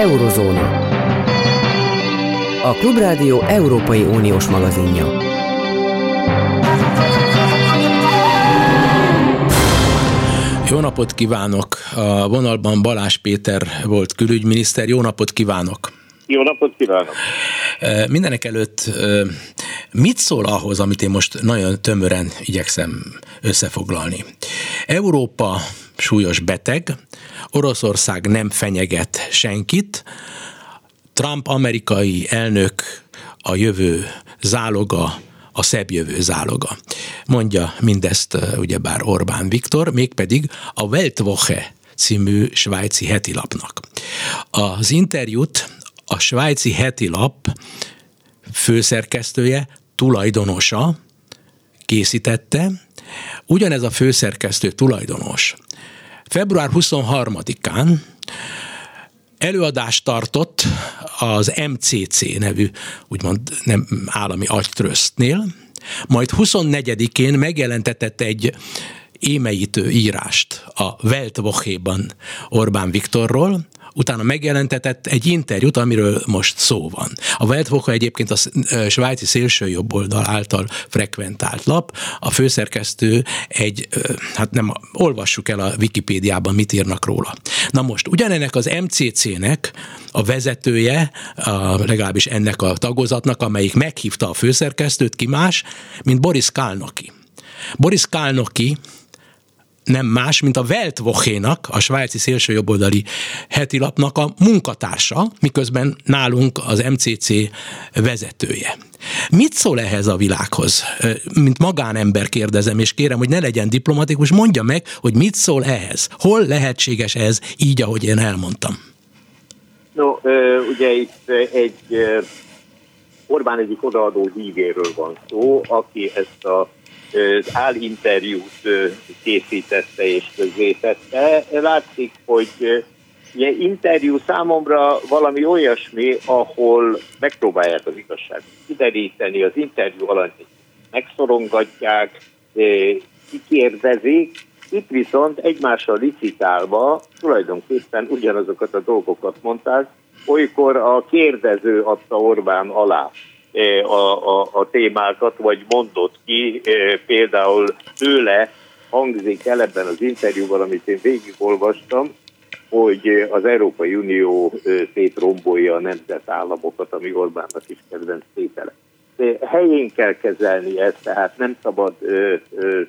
Eurozóna. A Klubrádió Európai Uniós magazinja. Jó napot kívánok! A vonalban Balázs Péter volt külügyminiszter. Jó napot kívánok! Jó napot kívánok! Mindenek előtt mit szól ahhoz, amit én most nagyon tömören igyekszem összefoglalni? Európa súlyos beteg, Oroszország nem fenyeget senkit, Trump amerikai elnök a jövő záloga, a szebb jövő záloga. Mondja mindezt ugyebár Orbán Viktor, mégpedig a Weltwoche című svájci hetilapnak. Az interjút a svájci hetilap főszerkesztője, tulajdonosa készítette, ugyanez a főszerkesztő tulajdonos február 23-án előadást tartott az MCC nevű, úgymond nem állami agytrösztnél, majd 24-én megjelentetett egy émeítő írást a Weltwoche-ban Orbán Viktorról, utána megjelentetett egy interjút, amiről most szó van. A Weltwoche egyébként a svájci szélső jobb oldal által frekventált lap, a főszerkesztő egy, hát nem, olvassuk el a Wikipédiában, mit írnak róla. Na most, ugyanennek az MCC-nek a vezetője, a, legalábbis ennek a tagozatnak, amelyik meghívta a főszerkesztőt, ki más, mint Boris Kálnoki. Boris Kálnoki nem más, mint a Weltwoche-nak, a svájci szélsőjobboldali heti lapnak a munkatársa, miközben nálunk az MCC vezetője. Mit szól ehhez a világhoz? Mint magánember kérdezem, és kérem, hogy ne legyen diplomatikus, mondja meg, hogy mit szól ehhez. Hol lehetséges ez így, ahogy én elmondtam? No, ugye itt egy Orbán egyik odaadó hívéről van szó, aki ezt a állinterjút készítette és közzétette. Látszik, hogy ugye, interjú számomra valami olyasmi, ahol megpróbálják az igazságot kideríteni, az interjú alatt megszorongatják, kikérdezik, itt viszont egymással licitálva tulajdonképpen ugyanazokat a dolgokat mondták, olykor a kérdező adta Orbán alá a, a, a témákat, vagy mondott ki, e, például tőle hangzik el ebben az interjúban, amit én végigolvastam, hogy az Európai Unió e, szétrombolja a nemzetállamokat, ami Orbánnak is kedvenc tétele. Helyén kell kezelni ezt, tehát nem szabad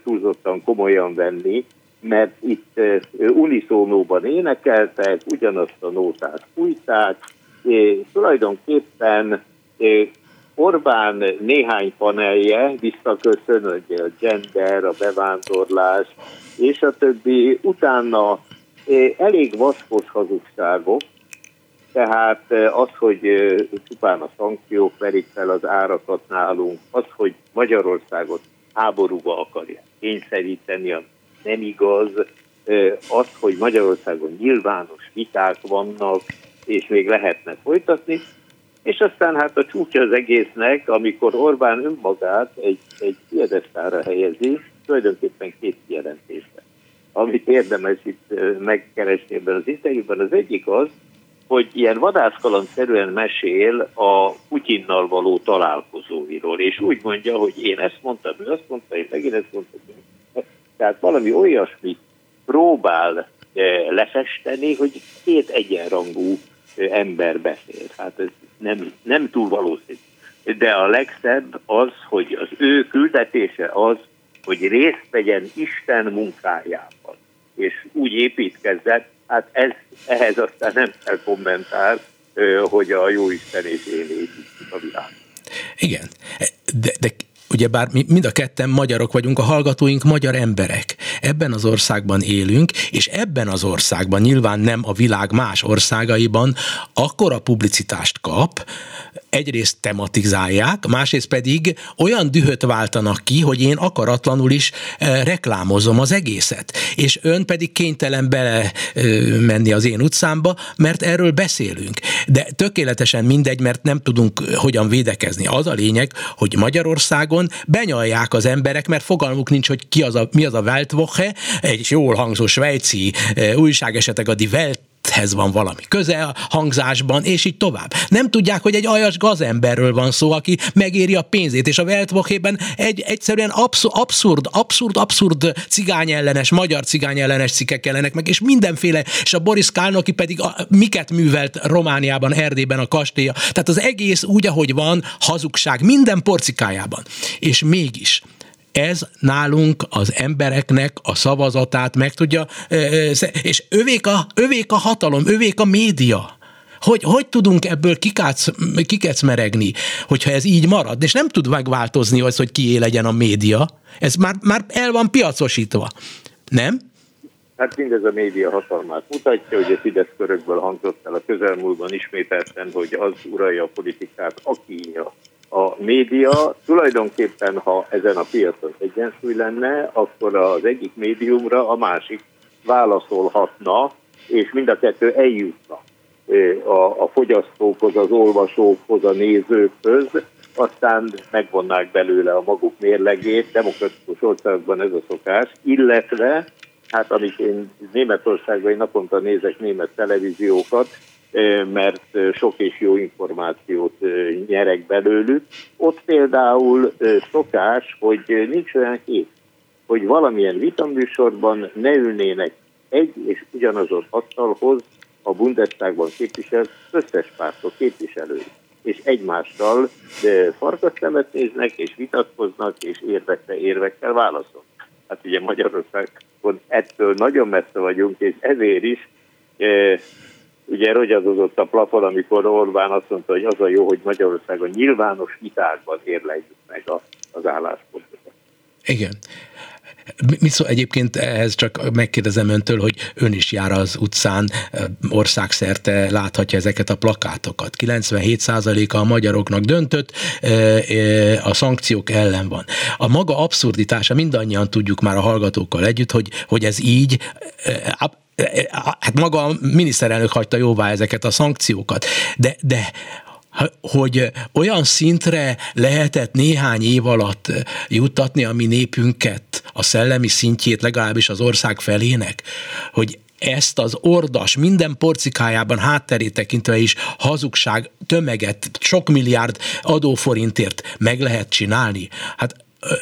túlzottan komolyan venni, mert itt uniszónóban énekeltek, ugyanazt a nótát fújták, és tulajdonképpen Orbán néhány panelje visszaköszön, hogy a gender, a bevándorlás és a többi, utána elég vaskos hazugságok, tehát eh, az, hogy csupán a szankciók verik fel az árakat nálunk, az, hogy Magyarországot háborúba akarja kényszeríteni, nem igaz, az, hogy Magyarországon nyilvános viták vannak, és még lehetne folytatni, és aztán hát a csúcsa az egésznek, amikor Orbán önmagát egy, egy piedesztára helyezi, tulajdonképpen két jelentésben. Amit érdemes itt megkeresni ebben az interjúban, az egyik az, hogy ilyen vadászkalandszerűen mesél a Putyinnal való találkozóiról, és úgy mondja, hogy én ezt mondtam, ő azt mondta, én megint ezt mondtam. Tehát valami olyasmit próbál lefesteni, hogy két egyenrangú ember beszél. Hát ez nem, nem túl valószínű. De a legszebb az, hogy az ő küldetése az, hogy részt vegyen Isten munkájában. És úgy építkezett, hát ez, ehhez aztán nem kell kommentár, hogy a jó Isten és én építjük a világot. Igen, de, de ugyebár mi mind a ketten magyarok vagyunk, a hallgatóink magyar emberek. Ebben az országban élünk, és ebben az országban, nyilván nem a világ más országaiban, akkora publicitást kap, egyrészt tematizálják, másrészt pedig olyan dühöt váltanak ki, hogy én akaratlanul is e, reklámozom az egészet. És ön pedig kénytelen bele e, menni az én utcámba, mert erről beszélünk. De tökéletesen mindegy, mert nem tudunk hogyan védekezni. Az a lényeg, hogy Magyarországon benyalják az emberek, mert fogalmuk nincs, hogy ki az a, mi az a Weltwoche, egy jól hangzó svájci e, újság esetleg a Die Welt Szigethez van valami köze a hangzásban, és így tovább. Nem tudják, hogy egy aljas gazemberről van szó, aki megéri a pénzét, és a Weltwochében egy egyszerűen abszurd, abszurd, abszurd, abszurd cigányellenes, magyar cigányellenes cikkek ellenek meg, és mindenféle, és a Boris Kálnoki pedig a, miket művelt Romániában, Erdélyben a kastélya. Tehát az egész úgy, ahogy van, hazugság minden porcikájában. És mégis ez nálunk az embereknek a szavazatát meg tudja, és övék a, övék a hatalom, övék a média. Hogy, hogy tudunk ebből kikác, kikecmeregni, hogyha ez így marad? És nem tud megváltozni az, hogy kié legyen a média. Ez már, már el van piacosítva. Nem? Hát mindez a média hatalmát mutatja, hogy a Fidesz körökből hangzott el a közelmúltban ismételten, hogy az uralja a politikát, aki a média tulajdonképpen, ha ezen a piacon egyensúly lenne, akkor az egyik médiumra a másik válaszolhatna, és mind a kettő eljutna a, a fogyasztókhoz, az olvasókhoz, a nézőkhöz, aztán megvonnák belőle a maguk mérlegét, demokratikus országban ez a szokás, illetve, hát amit én Németországban én naponta nézek német televíziókat, mert sok és jó információt nyerek belőlük. Ott például szokás, hogy nincs olyan kép, hogy valamilyen vitaműsorban ne ülnének egy és ugyanazon asztalhoz a Bundestagban képviselt összes pártok képviselői, és egymással farkaszemet néznek, és vitatkoznak, és érvekre érvekkel válaszol. Hát ugye Magyarországon ettől nagyon messze vagyunk, és ezért is ugye rogyadozott a plafon, amikor Orbán azt mondta, hogy az a jó, hogy Magyarországon nyilvános vitákban érleljük meg a, az álláspontokat. Igen. Mi szó egyébként ehhez csak megkérdezem öntől, hogy ön is jár az utcán, országszerte láthatja ezeket a plakátokat. 97%-a a magyaroknak döntött, a szankciók ellen van. A maga abszurditása, mindannyian tudjuk már a hallgatókkal együtt, hogy, hogy ez így hát maga a miniszterelnök hagyta jóvá ezeket a szankciókat, de, de hogy olyan szintre lehetett néhány év alatt juttatni a mi népünket, a szellemi szintjét legalábbis az ország felének, hogy ezt az ordas, minden porcikájában hátterét tekintve is hazugság tömeget, sok milliárd adóforintért meg lehet csinálni. Hát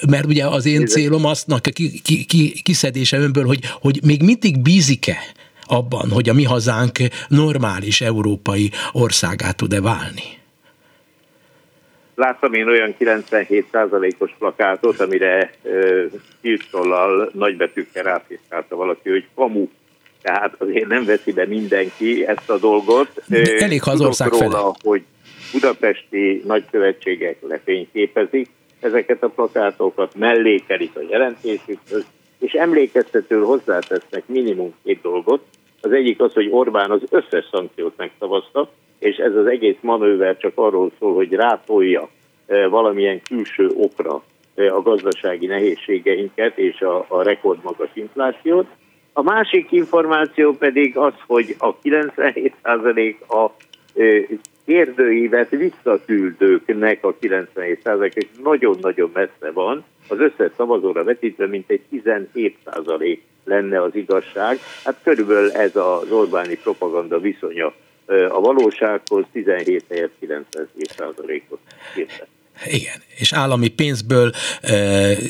mert ugye az én célom aznak a ki, ki, ki, kiszedése önből, hogy, hogy még mindig bízik-e abban, hogy a mi hazánk normális európai országát tud-e válni? Láttam én olyan 97%-os plakátot, amire kiltollal nagybetűkkel ráfiszkálta valaki, hogy kamu. Tehát azért nem veszi be mindenki ezt a dolgot. Elég, ha az ország róla, fele. hogy budapesti nagykövetségek lefényképezik, ezeket a plakátokat mellékelik a jelentésükhöz, és emlékeztető hozzátesznek minimum két dolgot. Az egyik az, hogy Orbán az összes szankciót megszavazta, és ez az egész manőver csak arról szól, hogy rátolja e, valamilyen külső okra e, a gazdasági nehézségeinket és a, a rekordmagas inflációt. A másik információ pedig az, hogy a 97% a e, kérdőívet visszaküldőknek a 97% és nagyon-nagyon messze van, az összes szavazóra vetítve, mint egy 17% lenne az igazság. Hát körülbelül ez az Orbáni propaganda viszonya a valósághoz 17 helyett 97%-ot képzel. Igen, és állami pénzből e,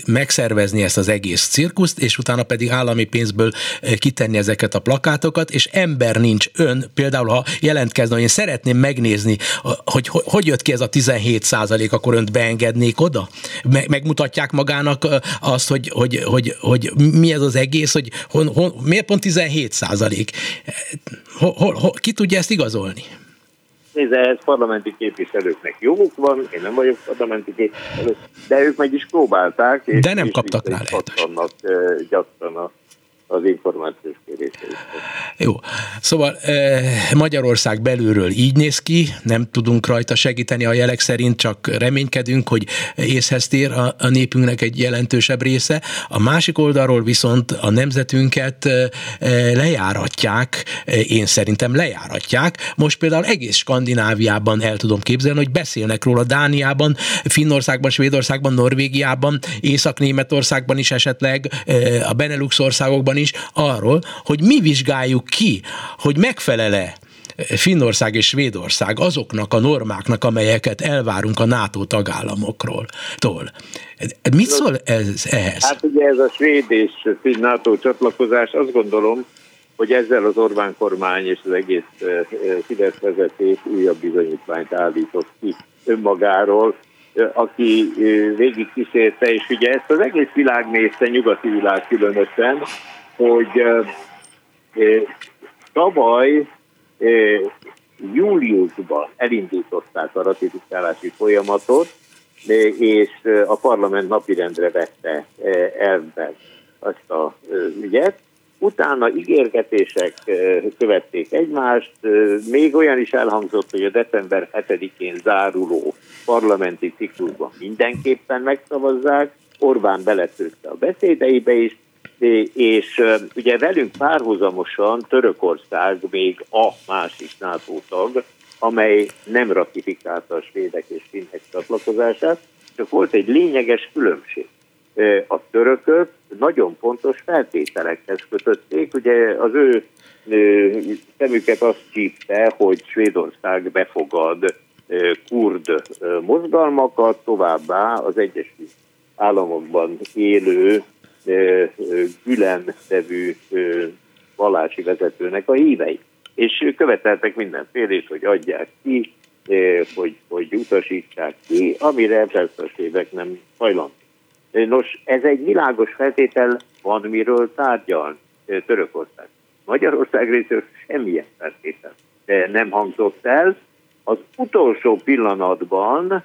megszervezni ezt az egész cirkuszt, és utána pedig állami pénzből e, kitenni ezeket a plakátokat, és ember nincs ön, például ha jelentkezne, hogy én szeretném megnézni, hogy hogy, hogy jött ki ez a 17 százalék, akkor önt beengednék oda? Me, megmutatják magának azt, hogy, hogy, hogy, hogy mi ez az egész, hogy hon, hon, miért pont 17 százalék? Ki tudja ezt igazolni? Nézd, ehhez parlamenti képviselőknek joguk van, én nem vagyok parlamenti képviselő, de ők meg is próbálták. És de nem kaptak rá lehetőséget. Gyakran a az információs kéréseit. Jó, szóval eh, Magyarország belülről így néz ki, nem tudunk rajta segíteni a jelek szerint, csak reménykedünk, hogy észhez tér a, a népünknek egy jelentősebb része. A másik oldalról viszont a nemzetünket eh, lejáratják, eh, én szerintem lejáratják. Most például egész Skandináviában el tudom képzelni, hogy beszélnek róla Dániában, Finnországban, Svédországban, Norvégiában, Észak-Németországban is esetleg, a Benelux országokban is arról, hogy mi vizsgáljuk ki, hogy megfelele Finnország és Svédország azoknak a normáknak, amelyeket elvárunk a NATO tagállamokról. Tól. Mit szól ez ehhez? Hát ugye ez a svéd és finn NATO csatlakozás, azt gondolom, hogy ezzel az Orbán kormány és az egész Fidesz vezetés újabb bizonyítványt állított ki önmagáról, aki végig kísérte, és ugye ezt az egész világ nézte, nyugati világ különösen, hogy tavaly júliusban elindították a ratifikálási folyamatot, és a parlament napirendre vette elvben azt a ügyet. Utána ígérgetések követték egymást, még olyan is elhangzott, hogy a december 7-én záruló parlamenti ciklusban mindenképpen megszavazzák, Orbán beletőtte a beszédeibe is, és ugye velünk párhuzamosan Törökország még a másik NATO tag, amely nem ratifikálta a svédek és finnek csatlakozását, csak volt egy lényeges különbség. A törökök nagyon pontos feltételekhez kötötték, ugye az ő szemüket azt csípte, hogy Svédország befogad kurd mozgalmakat, továbbá az Egyesült Államokban élő Gülen nevű vallási vezetőnek a hívei. És követeltek mindenfélét, hogy adják ki, hogy, hogy utasítsák ki, amire persze évek nem hajlandó. Nos, ez egy világos feltétel, van miről tárgyal Törökország. Magyarország részéről semmilyen feltétel nem hangzott el. Az utolsó pillanatban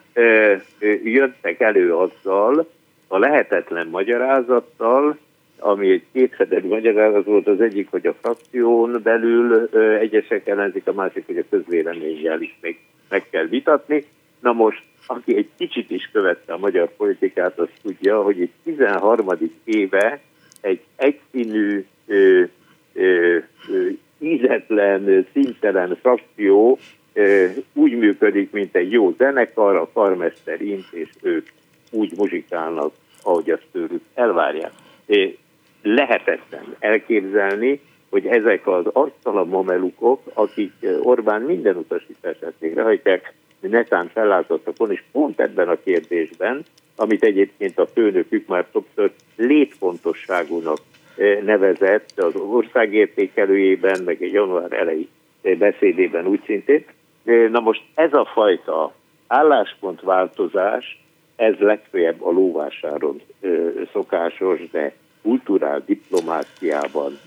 jöttek elő azzal, a lehetetlen magyarázattal, ami egy kétfedett magyarázat volt, az egyik, hogy a frakción belül egyesek ellenzik, a másik, hogy a közvéleménnyel is még meg kell vitatni. Na most, aki egy kicsit is követte a magyar politikát, az tudja, hogy egy 13. éve egy egyszínű, ö, ö, ö, ízetlen, szintelen frakció ö, úgy működik, mint egy jó zenekar, a karmester int, és ők úgy muzsikálnak, ahogy azt tőlük elvárják. Lehetetlen elképzelni, hogy ezek az asztala mamelukok, akik Orbán minden utasítását végrehajtják, netán fellátottakon, és pont ebben a kérdésben, amit egyébként a főnökük már többször létfontosságúnak nevezett az országértékelőjében, meg egy január elejé beszédében úgy szintén. Na most ez a fajta álláspontváltozás ez legfeljebb a lóvásáron szokásos, de kulturál diplomáciában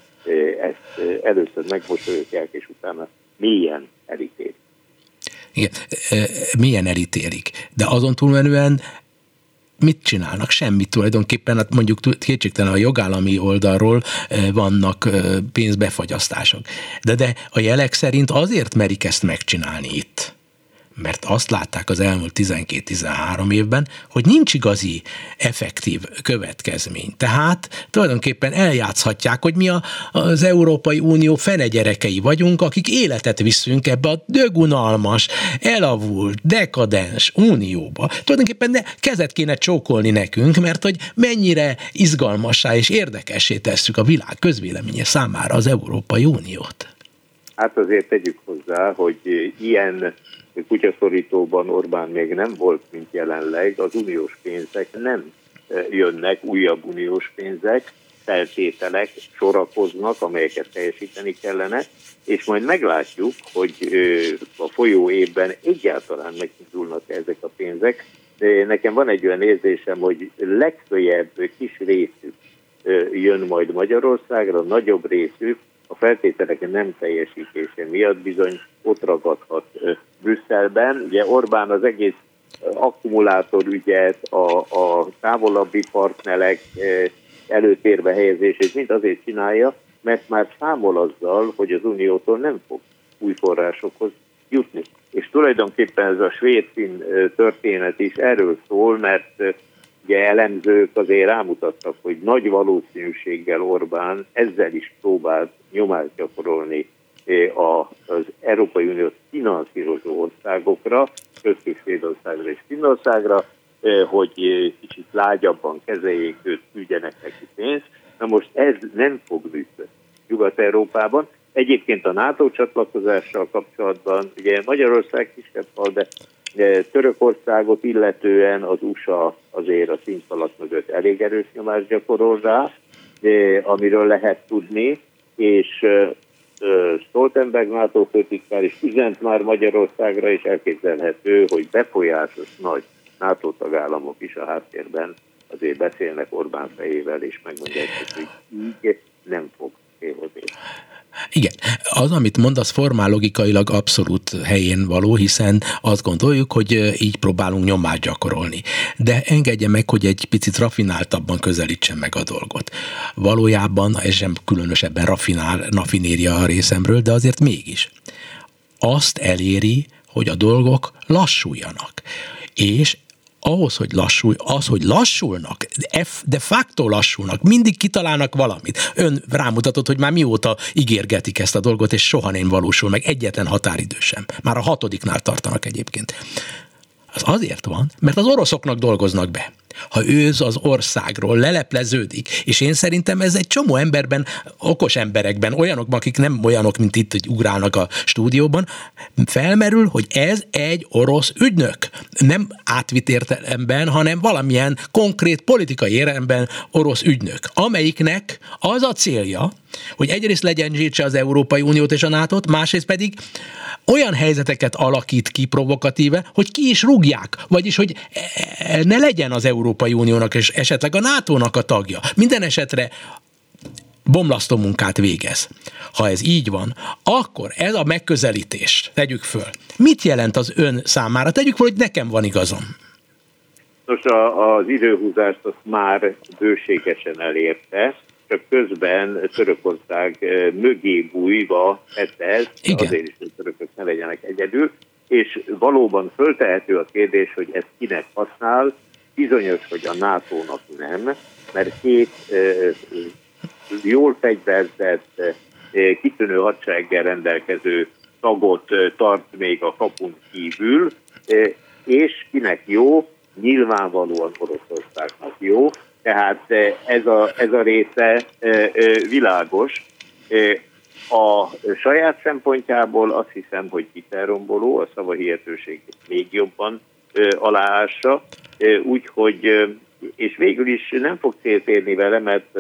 ezt először megmosolyogják, és utána mélyen elítélik. Igen, milyen elítélik. De azon túlmenően mit csinálnak? Semmit tulajdonképpen, hát mondjuk kétségtelen a jogállami oldalról vannak pénzbefagyasztások. De, de a jelek szerint azért merik ezt megcsinálni itt mert azt látták az elmúlt 12-13 évben, hogy nincs igazi effektív következmény. Tehát tulajdonképpen eljátszhatják, hogy mi a, az Európai Unió fene gyerekei vagyunk, akik életet viszünk ebbe a dögunalmas, elavult, dekadens unióba. Tulajdonképpen ne, kezet kéne csókolni nekünk, mert hogy mennyire izgalmassá és érdekessé tesszük a világ közvéleménye számára az Európai Uniót. Hát azért tegyük hozzá, hogy ilyen kutyaszorítóban Orbán még nem volt, mint jelenleg, az uniós pénzek nem e, jönnek, újabb uniós pénzek, feltételek sorakoznak, amelyeket teljesíteni kellene, és majd meglátjuk, hogy a folyó évben egyáltalán megindulnak ezek a pénzek. Nekem van egy olyan érzésem, hogy legfőjebb kis részük jön majd Magyarországra, nagyobb részük a feltételek nem teljesítése miatt bizony ott ragadhat Brüsszelben. Ugye Orbán az egész akkumulátorügyet, a, a távolabbi partnerek előtérbe helyezését mind azért csinálja, mert már számol azzal, hogy az Uniótól nem fog új forrásokhoz jutni. És tulajdonképpen ez a svéd történet is erről szól, mert ugye elemzők azért rámutattak, hogy nagy valószínűséggel Orbán ezzel is próbált nyomást gyakorolni eh, az Európai Unió finanszírozó országokra, köztük Svédországra és Finnországra, hogy kicsit lágyabban kezeljék őt, küldjenek neki pénzt. Na most ez nem fog működni Nyugat-Európában. Egyébként a NATO csatlakozással kapcsolatban, ugye Magyarország kisebb fal, de Törökországot illetően az USA azért a színfalat mögött elég erős nyomást gyakorol rá, amiről lehet tudni, és Stoltenberg NATO főtitkár is üzent már Magyarországra, és elképzelhető, hogy befolyásos nagy NATO tagállamok is a háttérben azért beszélnek Orbán fejével, és megmondják, hogy így nem fog Igen, az, amit mondasz, formál logikailag abszolút helyén való, hiszen azt gondoljuk, hogy így próbálunk nyomást gyakorolni. De engedje meg, hogy egy picit rafináltabban közelítsen meg a dolgot. Valójában, ez sem különösebben rafinál, nafinéria a részemről, de azért mégis. Azt eléri, hogy a dolgok lassuljanak. És ahhoz, hogy lassulj, az, hogy lassulnak, de facto lassulnak, mindig kitalálnak valamit. Ön rámutatott, hogy már mióta ígérgetik ezt a dolgot, és soha nem valósul meg egyetlen határidő sem. Már a hatodiknál tartanak egyébként. Az azért van, mert az oroszoknak dolgoznak be ha őz az országról, lelepleződik. És én szerintem ez egy csomó emberben, okos emberekben, olyanok, akik nem olyanok, mint itt, hogy ugrálnak a stúdióban, felmerül, hogy ez egy orosz ügynök. Nem átvitt értelemben, hanem valamilyen konkrét politikai értelemben orosz ügynök, amelyiknek az a célja, hogy egyrészt legyen zsírtse az Európai Uniót és a nato másrészt pedig olyan helyzeteket alakít ki provokatíve, hogy ki is rúgják, vagyis hogy ne legyen az Európai Uniónak és esetleg a NATO-nak a tagja. Minden esetre bomlasztó munkát végez. Ha ez így van, akkor ez a megközelítés, tegyük föl. Mit jelent az ön számára? Tegyük föl, hogy nekem van igazam. Nos, az időhúzást azt már bőségesen elérte, csak közben Törökország eh, mögé bújva tette ezt, Igen. azért is, hogy törökök ne legyenek egyedül, és valóban föltehető a kérdés, hogy ez kinek használ, bizonyos, hogy a NATO-nak nem, mert két eh, jól fegyverzett, eh, kitűnő hadsereggel rendelkező tagot tart még a kapun kívül, és kinek jó, nyilvánvalóan Oroszországnak jó, tehát eh, ez a, ez a része eh, eh, világos. A saját szempontjából azt hiszem, hogy hitelromboló, a szava hihetőségét még jobban aláássa, úgyhogy, és végül is nem fog célt érni vele, mert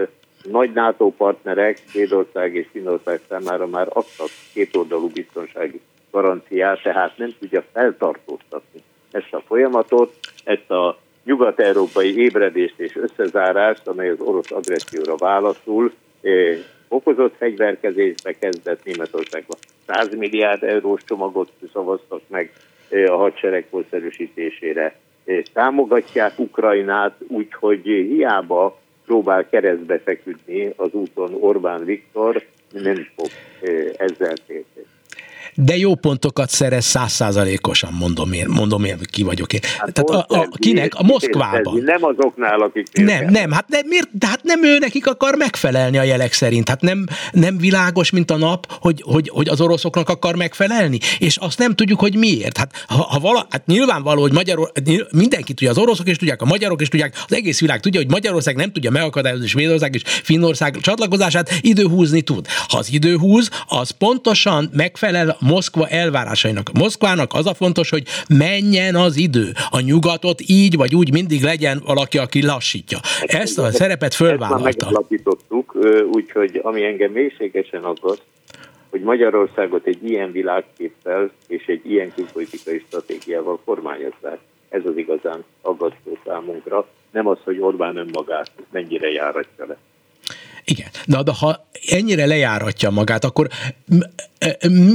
nagy NATO partnerek, Svédország és Finnország számára már adtak kétoldalú biztonsági garanciát, tehát nem tudja feltartóztatni ezt a folyamatot, ezt a nyugat-európai ébredést és összezárást, amely az orosz agresszióra válaszul, eh, okozott fegyverkezésbe kezdett Németországban. 100 milliárd eurós csomagot szavaztak meg eh, a hadsereg korszerűsítésére. Eh, támogatják Ukrajnát, úgyhogy hiába próbál keresztbe feküdni az úton Orbán Viktor, nem fog ezzel térni de jó pontokat szerez százszázalékosan, mondom én, mondom én, ki vagyok én. Hát Tehát a, a, kinek? A Moszkvában. Nem azoknál, akik Nem, nem, hát nem, miért, de hát nem ő nekik akar megfelelni a jelek szerint. Hát nem, nem világos, mint a nap, hogy, hogy, hogy az oroszoknak akar megfelelni, és azt nem tudjuk, hogy miért. Hát, ha, ha vala, hát nyilvánvaló, hogy Magyar, mindenki tudja, az oroszok is tudják, a magyarok is tudják, az egész világ tudja, hogy Magyarország nem tudja megakadályozni Svédország és Finnország csatlakozását, időhúzni tud. Ha az időhúz, az pontosan megfelel Moszkva elvárásainak. Moszkvának az a fontos, hogy menjen az idő. A nyugatot így vagy úgy mindig legyen valaki, aki lassítja. Ezt a szerepet fölvállalta. Ezt megalapítottuk, úgyhogy ami engem mélységesen aggaszt, hogy Magyarországot egy ilyen világképpel és egy ilyen külpolitikai stratégiával kormányozzák. Ez az igazán aggasztó számunkra, nem az, hogy Orbán önmagát mennyire járatja le. Igen, de, de ha ennyire lejáratja magát, akkor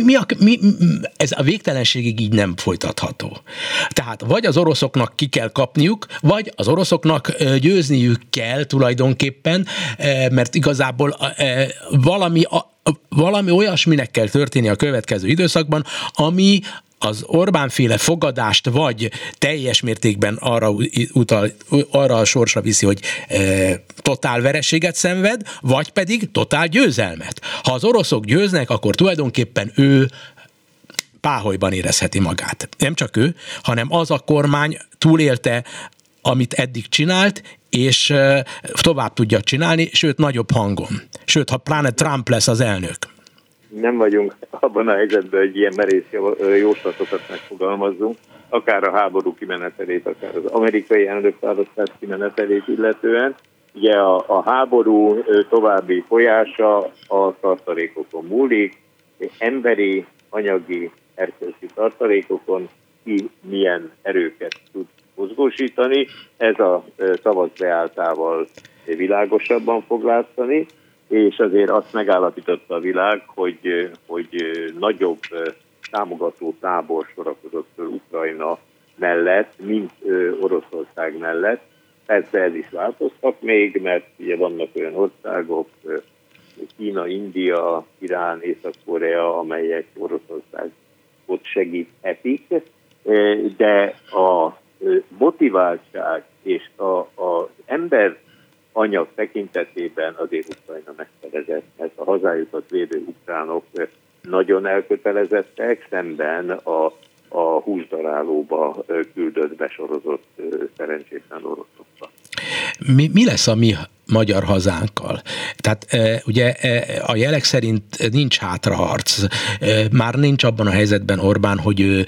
mi a, mi, ez a végtelenségig így nem folytatható. Tehát vagy az oroszoknak ki kell kapniuk, vagy az oroszoknak győzniük kell tulajdonképpen, mert igazából valami, valami olyasminek kell történni a következő időszakban, ami az Orbán féle fogadást vagy teljes mértékben arra, utal, arra a sorsra viszi, hogy e, totál vereséget szenved, vagy pedig totál győzelmet. Ha az oroszok győznek, akkor tulajdonképpen ő páholyban érezheti magát. Nem csak ő, hanem az a kormány túlélte amit eddig csinált, és tovább tudja csinálni, sőt nagyobb hangon. Sőt, ha pláne Trump lesz az elnök. Nem vagyunk abban a helyzetben, hogy ilyen merész jóslatokat megfogalmazzunk, akár a háború kimenetelét, akár az amerikai elnökválasztás kimenetelét illetően. Ugye a, a háború további folyása a tartalékokon múlik, emberi, anyagi, erkölcsi tartalékokon ki milyen erőket tud mozgósítani. Ez a szavaz beáltával világosabban fog látszani, és azért azt megállapította a világ, hogy, hogy nagyobb támogató tábor sorakozott föl Ukrajna mellett, mint Oroszország mellett. Persze ez is változhat még, mert ugye vannak olyan országok, Kína, India, Irán, Észak-Korea, amelyek Oroszországot segíthetik, de a motiváltság és az ember anyag tekintetében azért Ukrajna megszerezett, mert a hazájukat védő ukránok nagyon elkötelezettek, szemben a, a húsdarálóba küldött, besorozott szerencsétlen oroszokkal. Mi, mi lesz a mi magyar hazánkkal. Tehát e, ugye e, a jelek szerint nincs hátraharc. E, már nincs abban a helyzetben Orbán, hogy ő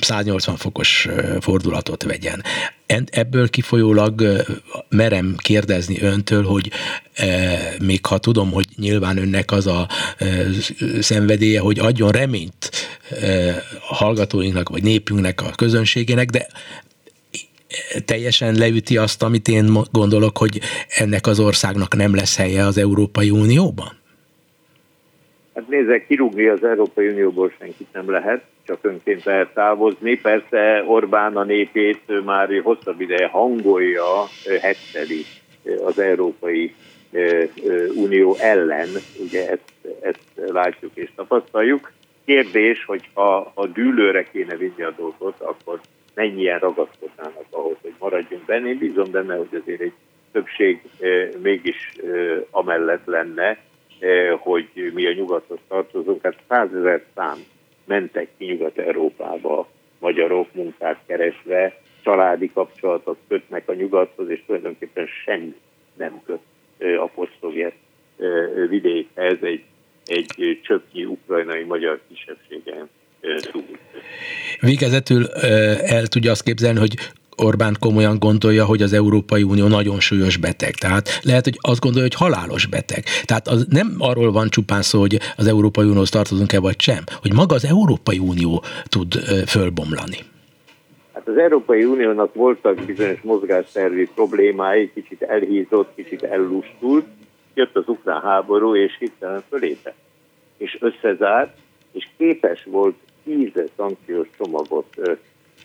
180 fokos fordulatot vegyen. Ebből kifolyólag merem kérdezni öntől, hogy még ha tudom, hogy nyilván önnek az a szenvedélye, hogy adjon reményt hallgatóinknak, vagy népünknek, a közönségének, de teljesen leüti azt, amit én gondolok, hogy ennek az országnak nem lesz helye az Európai Unióban? Hát nézzek, kirúgni az Európai Unióból senkit nem lehet, csak önként lehet távozni. Persze Orbán a népét már hosszabb ideje hangolja, hetteli az Európai Unió ellen, ugye ezt, ezt látjuk és tapasztaljuk. Kérdés, hogy ha, ha dűlőre kéne vinni a dolgot, akkor mennyien ragaszkodnának ahhoz, hogy maradjunk benne. Én bízom benne, hogy azért egy többség mégis amellett lenne, hogy mi a nyugathoz tartozunk. Hát százezer szám mentek ki Nyugat-Európába magyarok munkát keresve, családi kapcsolatot kötnek a nyugathoz, és tulajdonképpen semmi nem köt a posztszovjet vidékhez egy, egy csöpnyi ukrajnai magyar kisebbségen Végezetül el tudja azt képzelni, hogy Orbán komolyan gondolja, hogy az Európai Unió nagyon súlyos beteg. Tehát lehet, hogy azt gondolja, hogy halálos beteg. Tehát az nem arról van csupán szó, hogy az Európai Unióhoz tartozunk-e vagy sem, hogy maga az Európai Unió tud fölbomlani. Hát az Európai Uniónak voltak bizonyos mozgásszervi problémái, kicsit elhízott, kicsit ellustult, jött az ukrán háború, és hirtelen fölépett. És összezárt, és képes volt tíz szankciós csomagot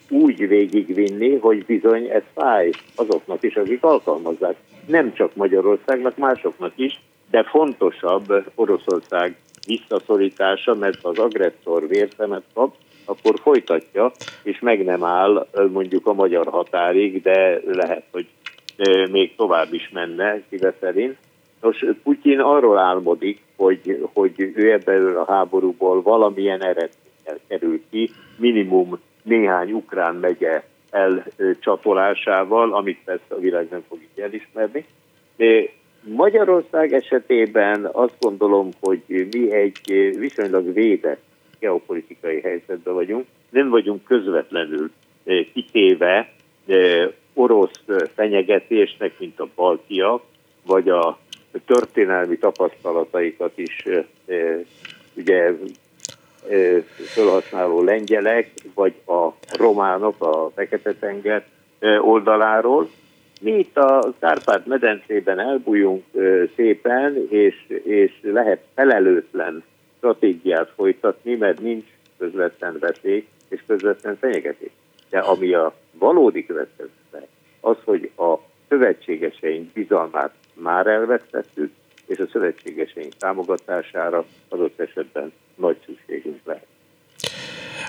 úgy végigvinni, hogy bizony ez fáj azoknak is, akik alkalmazzák. Nem csak Magyarországnak, másoknak is, de fontosabb Oroszország visszaszorítása, mert az agresszor vérszemet kap, akkor folytatja, és meg nem áll mondjuk a magyar határig, de lehet, hogy még tovább is menne, szíve szerint. Nos, Putyin arról álmodik, hogy, hogy ő ebből a háborúból valamilyen eredménnyel kerül ki, minimum néhány ukrán megye elcsatolásával, amit persze a világ nem fog így elismerni. De Magyarország esetében azt gondolom, hogy mi egy viszonylag védett geopolitikai helyzetben vagyunk, nem vagyunk közvetlenül kitéve orosz fenyegetésnek, mint a baltiak, vagy a történelmi tapasztalataikat is ugye felhasználó lengyelek, vagy a románok a Fekete-tenger oldaláról. Mi itt a Kárpát-medencében elbújunk szépen, és, és lehet felelőtlen stratégiát folytatni, mert nincs közvetlen veszély és közvetlen fenyegetés. De ami a valódi következő, az, hogy a szövetségeseink bizalmát már elvesztettük, és a szövetségeseink támogatására adott esetben nagy szükségünk lehet.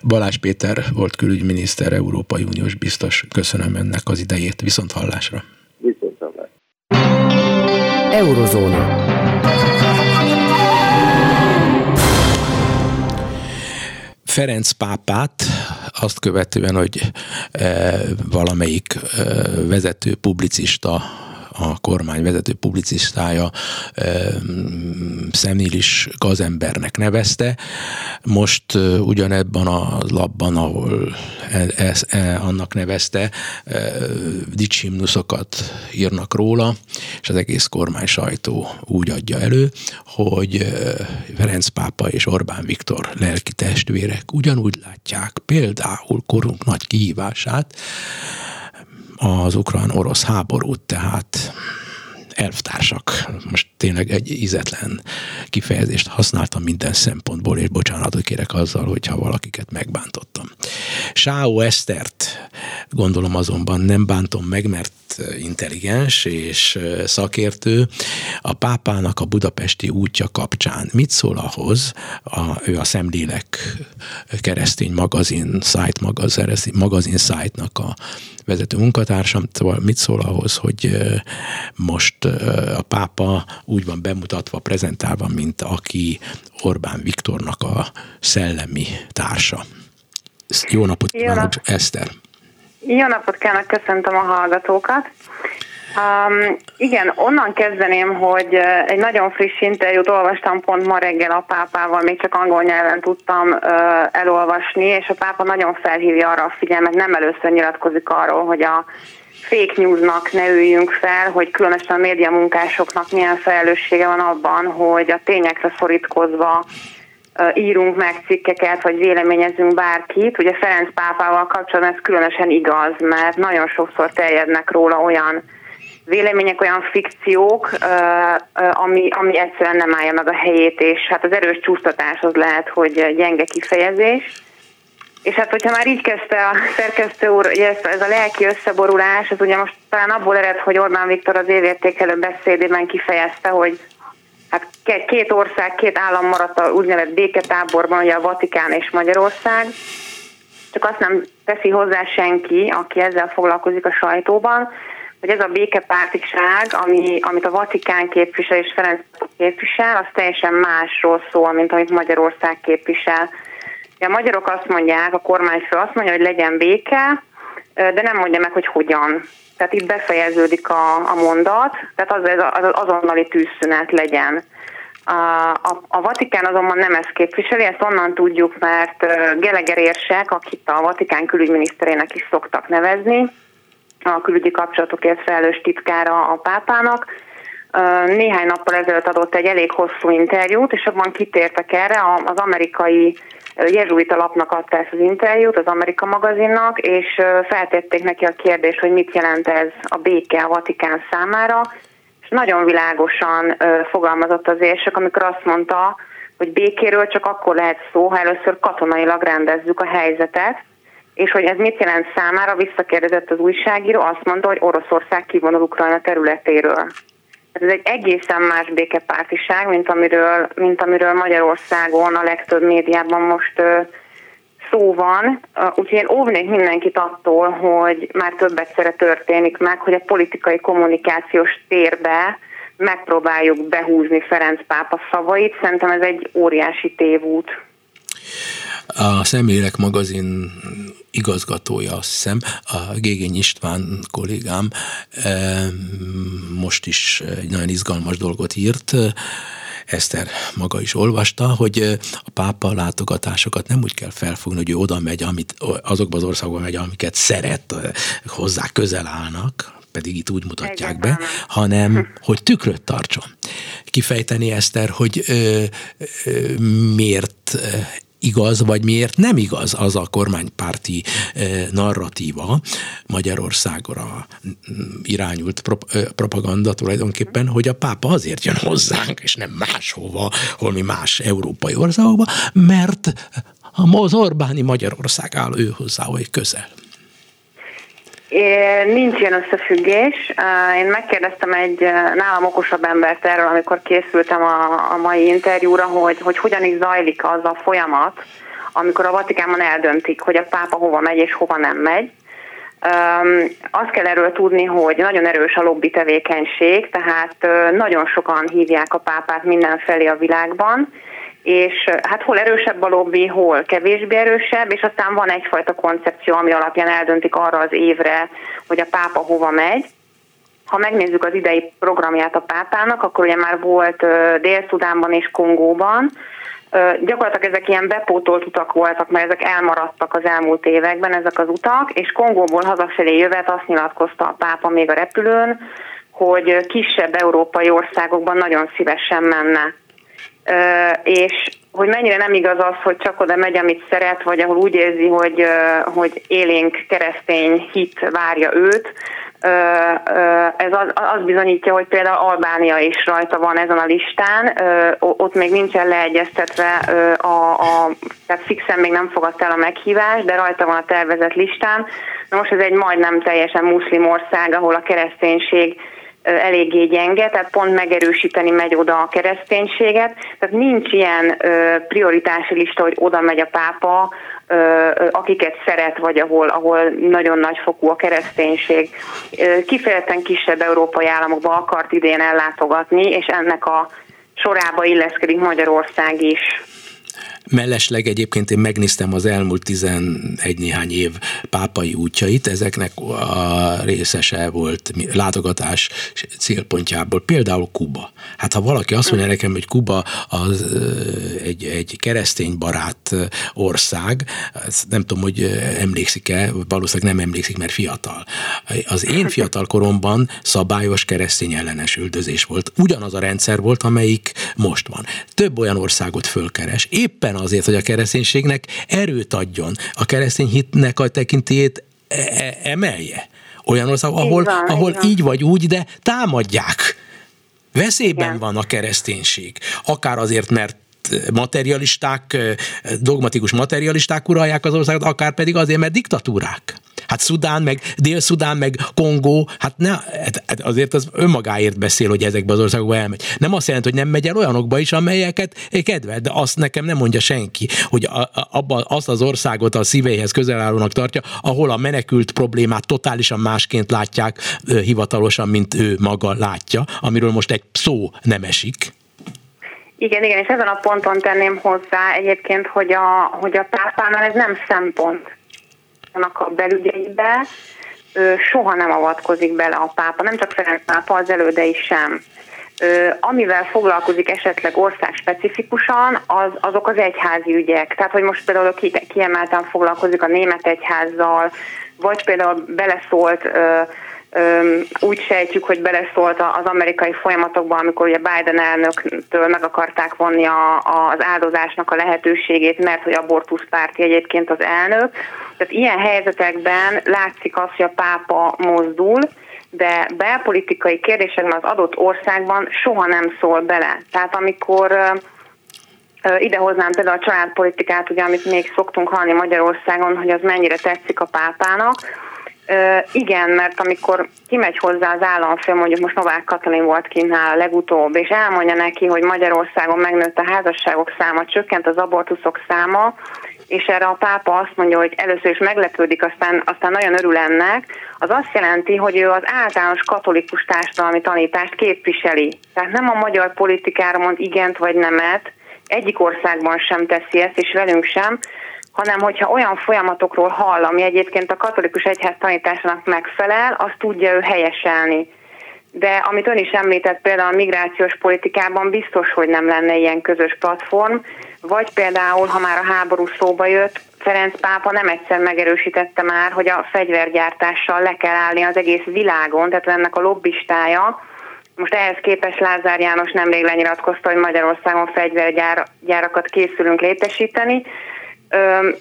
Balázs Péter volt külügyminiszter, Európai Uniós biztos. Köszönöm önnek az idejét. Viszont hallásra. Viszont hallásra. Eurozóna. Ferenc pápát azt követően, hogy valamelyik vezető publicista a kormány vezető publicistája személis gazembernek nevezte. Most ugyanebben a labban, ahol ez, ez, e, annak nevezte, dicsimnuszokat írnak róla, és az egész kormány sajtó úgy adja elő, hogy Ferenc pápa és Orbán Viktor lelki testvérek ugyanúgy látják például korunk nagy kihívását, az ukrán-orosz háborút, tehát elvtársak. Most tényleg egy ízetlen kifejezést használtam minden szempontból, és bocsánatot kérek azzal, hogyha valakiket megbántottam. Sáó Esztert gondolom azonban nem bántom meg, mert intelligens és szakértő. A pápának a budapesti útja kapcsán mit szól ahhoz, a, ő a Szemlélek keresztény magazin, site magazin, magazin site-nak a vezető munkatársam, szóval mit szól ahhoz, hogy most a pápa úgy van bemutatva, prezentálva, mint aki Orbán Viktornak a szellemi társa. Jó napot kívánok, Eszter! Jó napot kívánok, köszöntöm a hallgatókat! Um, igen, onnan kezdeném, hogy egy nagyon friss interjút olvastam pont ma reggel a pápával, még csak angol nyelven tudtam uh, elolvasni, és a pápa nagyon felhívja arra a figyelmet, nem először nyilatkozik arról, hogy a fake newsnak ne üljünk fel, hogy különösen a média munkásoknak milyen felelőssége van abban, hogy a tényekre szorítkozva írunk meg cikkeket, vagy véleményezünk bárkit. Ugye Ferenc pápával kapcsolatban ez különösen igaz, mert nagyon sokszor terjednek róla olyan vélemények, olyan fikciók, ami, ami egyszerűen nem állja meg a helyét, és hát az erős csúsztatás az lehet, hogy gyenge kifejezés. És hát, hogyha már így kezdte a szerkesztő úr, hogy ez, ez a lelki összeborulás, ez ugye most talán abból ered, hogy Orbán Viktor az évértékelő beszédében kifejezte, hogy hát két ország, két állam maradt a úgynevezett béketáborban, ugye a Vatikán és Magyarország, csak azt nem teszi hozzá senki, aki ezzel foglalkozik a sajtóban, hogy ez a békepártiság, ami, amit a Vatikán képvisel és Ferenc képvisel, az teljesen másról szól, mint amit Magyarország képvisel. A magyarok azt mondják, a kormányfő azt mondja, hogy legyen béke, de nem mondja meg, hogy hogyan. Tehát itt befejeződik a, a mondat, tehát az, az, az azonnali tűzszünet legyen. A, a, a Vatikán azonban nem ezt képviseli, ezt onnan tudjuk, mert Geleger érsek, akit a Vatikán külügyminiszterének is szoktak nevezni, a külügyi kapcsolatokért felelős titkára a pápának, néhány nappal ezelőtt adott egy elég hosszú interjút, és abban kitértek erre, az amerikai jezsuita lapnak adta ezt az interjút, az Amerika magazinnak, és feltették neki a kérdést, hogy mit jelent ez a béke a Vatikán számára, és nagyon világosan fogalmazott az érsek, amikor azt mondta, hogy békéről csak akkor lehet szó, ha először katonailag rendezzük a helyzetet, és hogy ez mit jelent számára, visszakérdezett az újságíró, azt mondta, hogy Oroszország kivonul Ukrajna területéről. Ez egy egészen más békepártiság, mint amiről, mint amiről Magyarországon a legtöbb médiában most szó van. Úgyhogy én óvnék mindenkit attól, hogy már több egyszerre történik meg, hogy a politikai kommunikációs térbe megpróbáljuk behúzni Ferenc pápa szavait. Szerintem ez egy óriási tévút. A Személek magazin igazgatója, azt hiszem, a Gégény István kollégám most is egy nagyon izgalmas dolgot írt, Eszter maga is olvasta, hogy a pápa látogatásokat nem úgy kell felfogni, hogy ő oda megy, amit, azokba az országokba megy, amiket szeret, hozzá közel állnak, pedig itt úgy mutatják be, hanem hogy tükröt tartson. Kifejteni Eszter, hogy ö, ö, miért igaz, vagy miért nem igaz az a kormánypárti eh, narratíva Magyarországra irányult propaganda tulajdonképpen, hogy a pápa azért jön hozzánk, és nem máshova, holmi más európai országokba, mert az Orbáni Magyarország áll ő hozzá, hogy közel. Nincs ilyen összefüggés. Én megkérdeztem egy nálam okosabb embert erről, amikor készültem a, mai interjúra, hogy, hogy hogyan is zajlik az a folyamat, amikor a Vatikánban eldöntik, hogy a pápa hova megy és hova nem megy. Um, azt kell erről tudni, hogy nagyon erős a lobby tevékenység, tehát nagyon sokan hívják a pápát mindenfelé a világban, és hát hol erősebb a lobby, hol kevésbé erősebb, és aztán van egyfajta koncepció, ami alapján eldöntik arra az évre, hogy a pápa hova megy. Ha megnézzük az idei programját a pápának, akkor ugye már volt Dél-Szudánban és Kongóban, Gyakorlatilag ezek ilyen bepótolt utak voltak, mert ezek elmaradtak az elmúlt években, ezek az utak, és Kongóból hazafelé jövet azt nyilatkozta a pápa még a repülőn, hogy kisebb európai országokban nagyon szívesen menne. És hogy mennyire nem igaz az, hogy csak oda megy, amit szeret, vagy ahol úgy érzi, hogy, hogy élénk keresztény hit várja őt, ez az, az bizonyítja, hogy például Albánia is rajta van ezen a listán, ott még nincsen leegyeztetve, a, a, tehát fixen még nem fogadta el a meghívást, de rajta van a tervezett listán. Na most ez egy majdnem teljesen muszlim ország, ahol a kereszténység eléggé gyenge, tehát pont megerősíteni megy oda a kereszténységet. Tehát nincs ilyen prioritási lista, hogy oda megy a pápa, akiket szeret, vagy ahol, ahol nagyon nagy fokú a kereszténység. Kifejezetten kisebb európai államokba akart idén ellátogatni, és ennek a sorába illeszkedik Magyarország is. Mellesleg egyébként én megnéztem az elmúlt 11 néhány év pápai útjait, ezeknek a részese volt látogatás célpontjából, például Kuba. Hát ha valaki azt mondja nekem, hogy Kuba az egy, egy keresztény barát ország, nem tudom, hogy emlékszik-e, valószínűleg nem emlékszik, mert fiatal. Az én fiatal koromban szabályos keresztény ellenes üldözés volt. Ugyanaz a rendszer volt, amelyik most van. Több olyan országot fölkeres. Éppen azért, hogy a kereszténységnek erőt adjon, a keresztény hitnek a tekintélyét e- e- emelje. Olyan ország, ahol, van, ahol így, így vagy úgy, de támadják. Veszélyben Igen. van a kereszténység. Akár azért, mert materialisták, dogmatikus materialisták uralják az országot, akár pedig azért, mert diktatúrák. Hát Szudán, meg Dél-Szudán, meg Kongó, hát, ne, hát, hát azért az önmagáért beszél, hogy ezekbe az országokba elmegy. Nem azt jelenti, hogy nem megy el olyanokba is, amelyeket kedvel, de azt nekem nem mondja senki, hogy a, abba, azt az országot a szívéhez közel állónak tartja, ahol a menekült problémát totálisan másként látják hivatalosan, mint ő maga látja, amiről most egy szó nem esik. Igen, igen, és ezen a ponton tenném hozzá egyébként, hogy a, hogy a pápánál ez nem szempont a belügyeibe, soha nem avatkozik bele a pápa, nem csak Ferenc pápa, az elődei sem. Amivel foglalkozik esetleg ország specifikusan, az, azok az egyházi ügyek. Tehát, hogy most például kiemelten foglalkozik a német egyházzal, vagy például beleszólt úgy sejtjük, hogy beleszólt az amerikai folyamatokban, amikor ugye Biden elnöktől meg akarták vonni a, az áldozásnak a lehetőségét, mert hogy abortuszpárti egyébként az elnök. Tehát ilyen helyzetekben látszik az, hogy a pápa mozdul, de belpolitikai kérdésekben az adott országban soha nem szól bele. Tehát amikor idehoznám például a családpolitikát, ugye, amit még szoktunk hallani Magyarországon, hogy az mennyire tetszik a pápának, igen, mert amikor kimegy hozzá az államfő, mondjuk most Novák Katalin volt kinnál legutóbb, és elmondja neki, hogy Magyarországon megnőtt a házasságok száma, csökkent az abortuszok száma, és erre a pápa azt mondja, hogy először is meglepődik, aztán, aztán nagyon örül ennek, az azt jelenti, hogy ő az általános katolikus társadalmi tanítást képviseli. Tehát nem a magyar politikára mond igent vagy nemet, egyik országban sem teszi ezt, és velünk sem, hanem hogyha olyan folyamatokról hall, ami egyébként a katolikus egyház tanításának megfelel, azt tudja ő helyeselni. De amit ön is említett, például a migrációs politikában biztos, hogy nem lenne ilyen közös platform, vagy például, ha már a háború szóba jött, Ferenc pápa nem egyszer megerősítette már, hogy a fegyvergyártással le kell állni az egész világon, tehát ennek a lobbistája. Most ehhez képest Lázár János nemrég lenyilatkozta, hogy Magyarországon fegyvergyárakat készülünk létesíteni,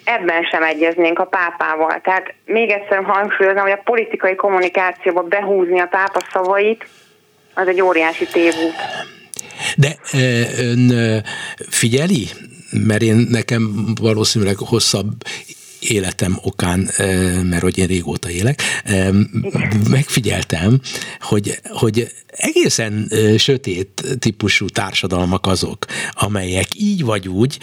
ebben sem egyeznénk a pápával. Tehát még egyszer hangsúlyozom, hogy a politikai kommunikációba behúzni a pápa szavait, az egy óriási tévút. De ön figyeli? Mert én nekem valószínűleg hosszabb életem okán, mert hogy én régóta élek, megfigyeltem, hogy, hogy egészen sötét típusú társadalmak azok, amelyek így vagy úgy,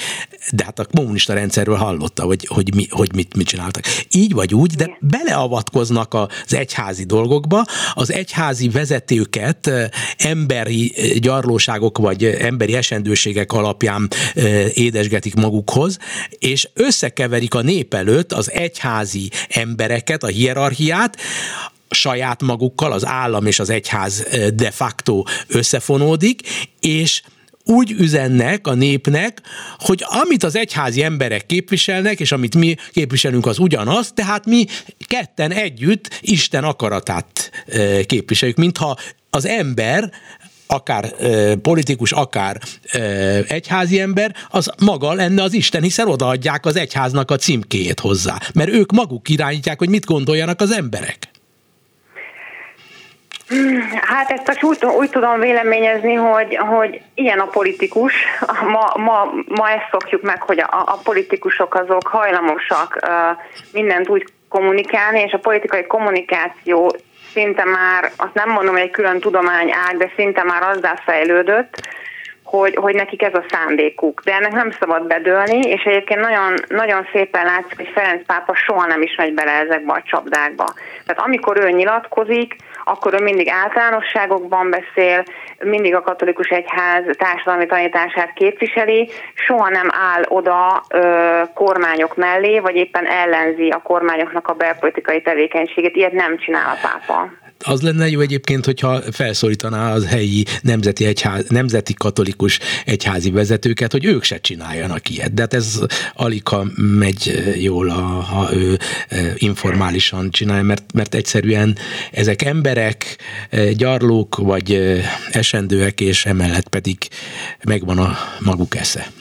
de hát a kommunista rendszerről hallotta, hogy, hogy, mi, hogy mit, mit csináltak. Így vagy úgy, de beleavatkoznak az egyházi dolgokba, az egyházi vezetőket emberi gyarlóságok vagy emberi esendőségek alapján édesgetik magukhoz, és összekeverik a nép előtt az egyházi embereket, a hierarchiát, saját magukkal, az állam és az egyház de facto összefonódik, és úgy üzennek a népnek, hogy amit az egyházi emberek képviselnek, és amit mi képviselünk, az ugyanaz, tehát mi ketten együtt Isten akaratát képviseljük, mintha az ember akár e, politikus, akár e, egyházi ember, az maga lenne az Isten, hiszen odaadják az egyháznak a címkéjét hozzá, mert ők maguk irányítják, hogy mit gondoljanak az emberek. Hát ezt csak úgy, úgy tudom véleményezni, hogy, hogy ilyen a politikus. Ma, ma, ma ezt szokjuk meg, hogy a, a politikusok azok hajlamosak uh, mindent úgy kommunikálni, és a politikai kommunikáció szinte már, azt nem mondom, hogy egy külön tudomány ág, de szinte már azzá fejlődött, hogy, hogy nekik ez a szándékuk. De ennek nem szabad bedőlni, és egyébként nagyon, nagyon szépen látszik, hogy Ferenc pápa soha nem is megy bele ezekbe a csapdákba. Tehát amikor ő nyilatkozik, akkor ő mindig általánosságokban beszél, mindig a katolikus egyház társadalmi tanítását képviseli, soha nem áll oda ö, kormányok mellé, vagy éppen ellenzi a kormányoknak a belpolitikai tevékenységét. Ilyet nem csinál a pápa az lenne jó egyébként, hogyha felszólítaná az helyi nemzeti, egyház, nemzeti katolikus egyházi vezetőket, hogy ők se csináljanak ilyet. De hát ez alig ha megy jól, ha ő e, informálisan csinálja, mert, mert egyszerűen ezek emberek, gyarlók vagy esendőek, és emellett pedig megvan a maguk esze.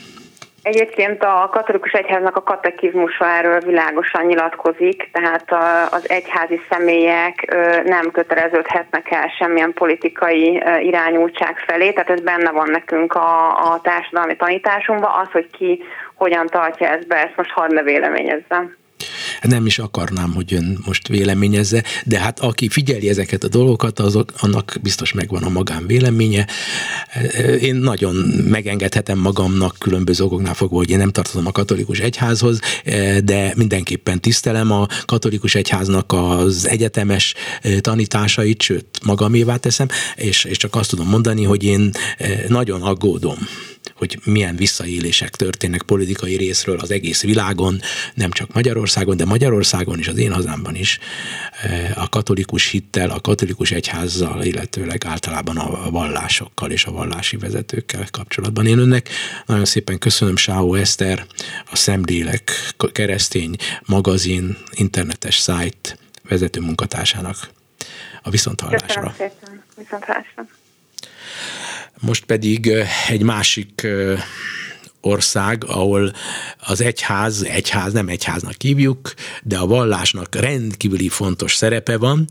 Egyébként a katolikus egyháznak a katekizmusa erről világosan nyilatkozik, tehát az egyházi személyek nem köteleződhetnek el semmilyen politikai irányultság felé, tehát ez benne van nekünk a, a társadalmi tanításunkban, az, hogy ki hogyan tartja ezt be, ezt most hadd ne véleményezzem nem is akarnám, hogy ön most véleményezze, de hát aki figyeli ezeket a dolgokat, azok, annak biztos megvan a magán véleménye. Én nagyon megengedhetem magamnak különböző okoknál fogva, hogy én nem tartozom a katolikus egyházhoz, de mindenképpen tisztelem a katolikus egyháznak az egyetemes tanításait, sőt, magamévá teszem, és, és csak azt tudom mondani, hogy én nagyon aggódom hogy milyen visszaélések történnek politikai részről az egész világon, nem csak Magyarországon, de Magyarországon is, az én hazámban is eh, a katolikus hittel, a katolikus egyházzal, illetőleg általában a vallásokkal és a vallási vezetőkkel kapcsolatban. Én önnek nagyon szépen köszönöm Sáó Eszter, a Szemlélek keresztény magazin, internetes szájt vezető munkatársának a viszonthallásra. Köszönöm szépen. Viszonthallásra. Most pedig egy másik ország, ahol az egyház, egyház, nem egyháznak hívjuk, de a vallásnak rendkívüli fontos szerepe van,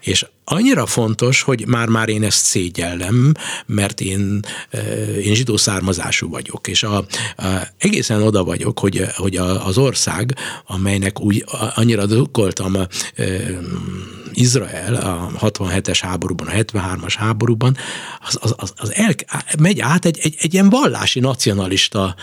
és annyira fontos, hogy már-már én ezt szégyellem, mert én, én zsidó származású vagyok, és a, a, egészen oda vagyok, hogy, hogy a, az ország, amelynek úgy annyira drukkoltam Izrael a 67-es háborúban, a 73-as háborúban, az, az, az, el, megy át egy, egy, egy ilyen vallási nacionalista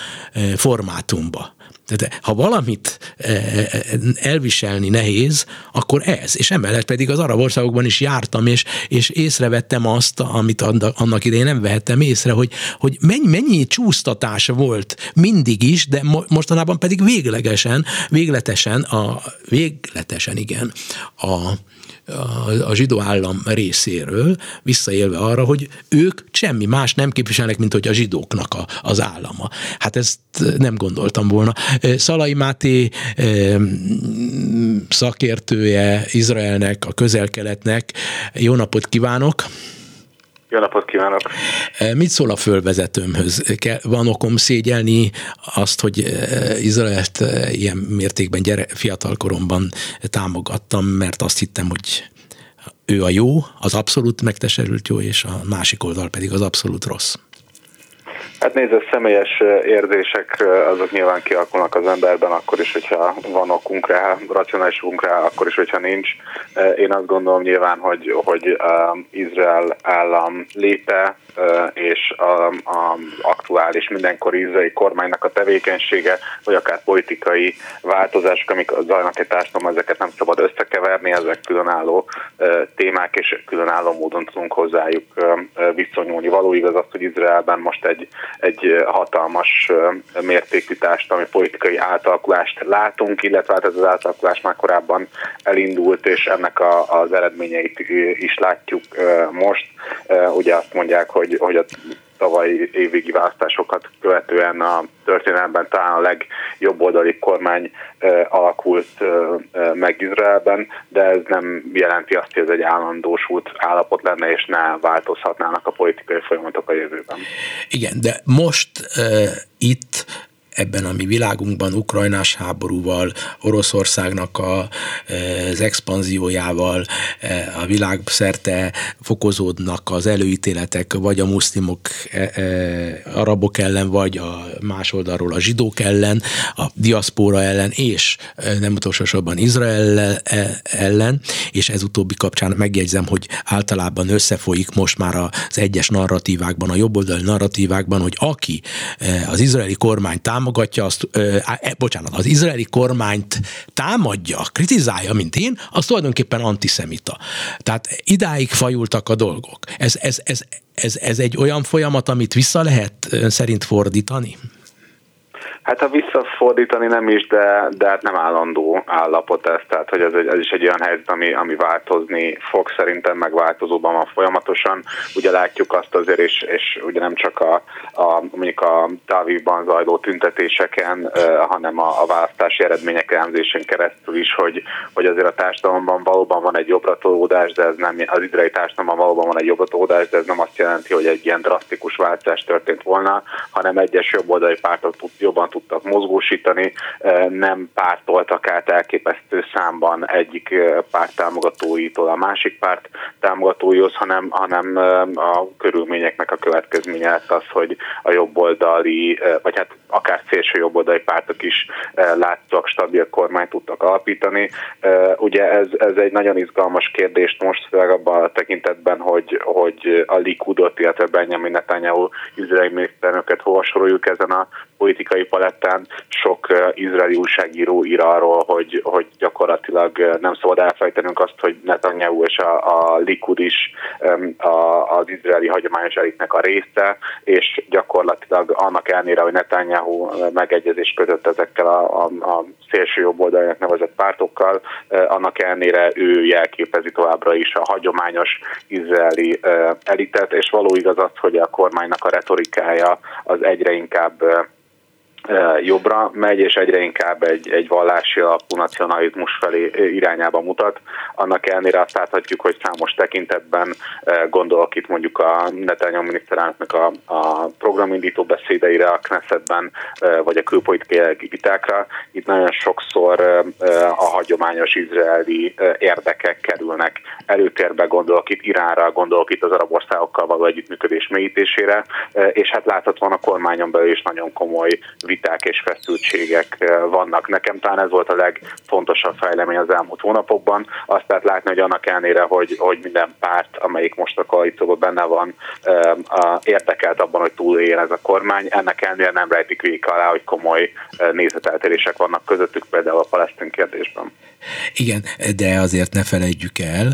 formátumba. Tehát ha valamit e, e, elviselni nehéz, akkor ez. És emellett pedig az arab országokban is jártam, és, és észrevettem azt, amit annak idején nem vehettem észre, hogy, hogy mennyi, mennyi csúsztatás volt mindig is, de mostanában pedig véglegesen, végletesen, a, végletesen igen, a, a, a zsidó állam részéről, visszaélve arra, hogy ők semmi más nem képviselnek, mint hogy a zsidóknak a, az állama. Hát ezt nem gondoltam volna. Szalai Máté szakértője Izraelnek, a közel-keletnek. Jó napot kívánok! Jó napot kívánok! Mit szól a fölvezetőmhöz? Van okom szégyelni azt, hogy Izraelt ilyen mértékben gyere, fiatal koromban támogattam, mert azt hittem, hogy ő a jó, az abszolút megteserült jó, és a másik oldal pedig az abszolút rossz. Hát nézd, a személyes érzések azok nyilván kialakulnak az emberben, akkor is, hogyha van okunk rá, racionális okunk rá, akkor is, hogyha nincs. Én azt gondolom nyilván, hogy, hogy Izrael állam léte és az aktuális mindenkor izraeli kormánynak a tevékenysége, vagy akár politikai változások, amik zajlanak egy társadalom, ezeket nem szabad összekeverni, ezek különálló témák, és különálló módon tudunk hozzájuk viszonyulni. Való igaz az, hogy Izraelben most egy egy hatalmas mértékű társadalmi politikai átalakulást látunk, illetve hát ez az átalakulás már korábban elindult, és ennek a, az eredményeit is látjuk most. Ugye azt mondják, hogy, hogy a tavalyi évvégi választásokat követően a történelemben talán a legjobb oldali kormány alakult meg Izraelben, de ez nem jelenti azt, hogy ez egy állandósult állapot lenne, és ne változhatnának a politikai folyamatok a jövőben. Igen, de most uh, itt ebben a mi világunkban ukrajnás háborúval, Oroszországnak a, az expanziójával a világ szerte fokozódnak az előítéletek, vagy a muszlimok, e, e, arabok ellen, vagy a más oldalról a zsidók ellen, a diaszpóra ellen, és nem utolsó sorban Izrael ellen, és ez utóbbi kapcsán megjegyzem, hogy általában összefolyik most már az egyes narratívákban, a jobboldali narratívákban, hogy aki az izraeli kormány támogatja, támogatja azt, e, bocsánat, az izraeli kormányt támadja, kritizálja, mint én, az tulajdonképpen antiszemita. Tehát idáig fajultak a dolgok. Ez, ez, ez, ez, ez egy olyan folyamat, amit vissza lehet szerint fordítani? Hát ha visszafordítani nem is, de, de hát nem állandó állapot ez, tehát hogy ez, ez is egy olyan helyzet, ami, ami változni fog, szerintem meg változóban van folyamatosan. Ugye látjuk azt azért, és, és ugye nem csak a, a mondjuk a távívban zajló tüntetéseken, hanem a, a választási eredmények elemzésén keresztül is, hogy, hogy azért a társadalomban valóban van egy jobbratolódás, de ez nem, az idei társadalomban valóban van egy jobbratolódás, de ez nem azt jelenti, hogy egy ilyen drasztikus változás történt volna, hanem egyes jobboldali pártok jobban tudtak mozgósítani, nem pártoltak át elképesztő számban egyik párt támogatóitól a másik párt támogatóihoz, hanem, hanem a körülményeknek a következménye lett az, hogy a jobboldali, vagy hát akár szélső jobboldali pártok is láttak stabil kormányt tudtak alapítani. Ugye ez, ez egy nagyon izgalmas kérdést most, főleg abban a tekintetben, hogy, hogy a Likudot, illetve Benjamin Netanyahu izraeli miniszterelnöket hova soroljuk ezen a politikai palettán sok izraeli újságíró ír arról, hogy, hogy gyakorlatilag nem szabad elfejtenünk azt, hogy Netanyahu és a, a Likud is a, az izraeli hagyományos elitnek a része, és gyakorlatilag annak ellenére, hogy Netanyahu megegyezést kötött ezekkel a, a, a szélső jobboldalnak nevezett pártokkal, annak ellenére ő jelképezi továbbra is a hagyományos izraeli elitet, és való igaz az, hogy a kormánynak a retorikája az egyre inkább jobbra megy, és egyre inkább egy, egy vallási alapú nacionalizmus felé irányába mutat. Annak ellenére azt láthatjuk, hogy számos tekintetben gondolok itt mondjuk a Netanyahu miniszterelnöknek a, a programindító beszédeire a Knessetben, vagy a külpolitikai vitákra. Itt nagyon sokszor a hagyományos izraeli érdekek kerülnek előtérbe, gondolok itt Iránra, gondolok itt az arab országokkal való együttműködés mélyítésére, és hát láthatóan a kormányon belül is nagyon komoly viták és feszültségek eh, vannak. Nekem talán ez volt a legfontosabb fejlemény az elmúlt hónapokban. Azt lehet látni, hogy annak ellenére, hogy, hogy minden párt, amelyik most a koalícióban benne van, eh, érdekelt abban, hogy túléljen ez a kormány. Ennek ellenére nem rejtik végig alá, hogy komoly eh, nézeteltérések vannak közöttük, például a palesztin kérdésben. Igen, de azért ne felejtjük el,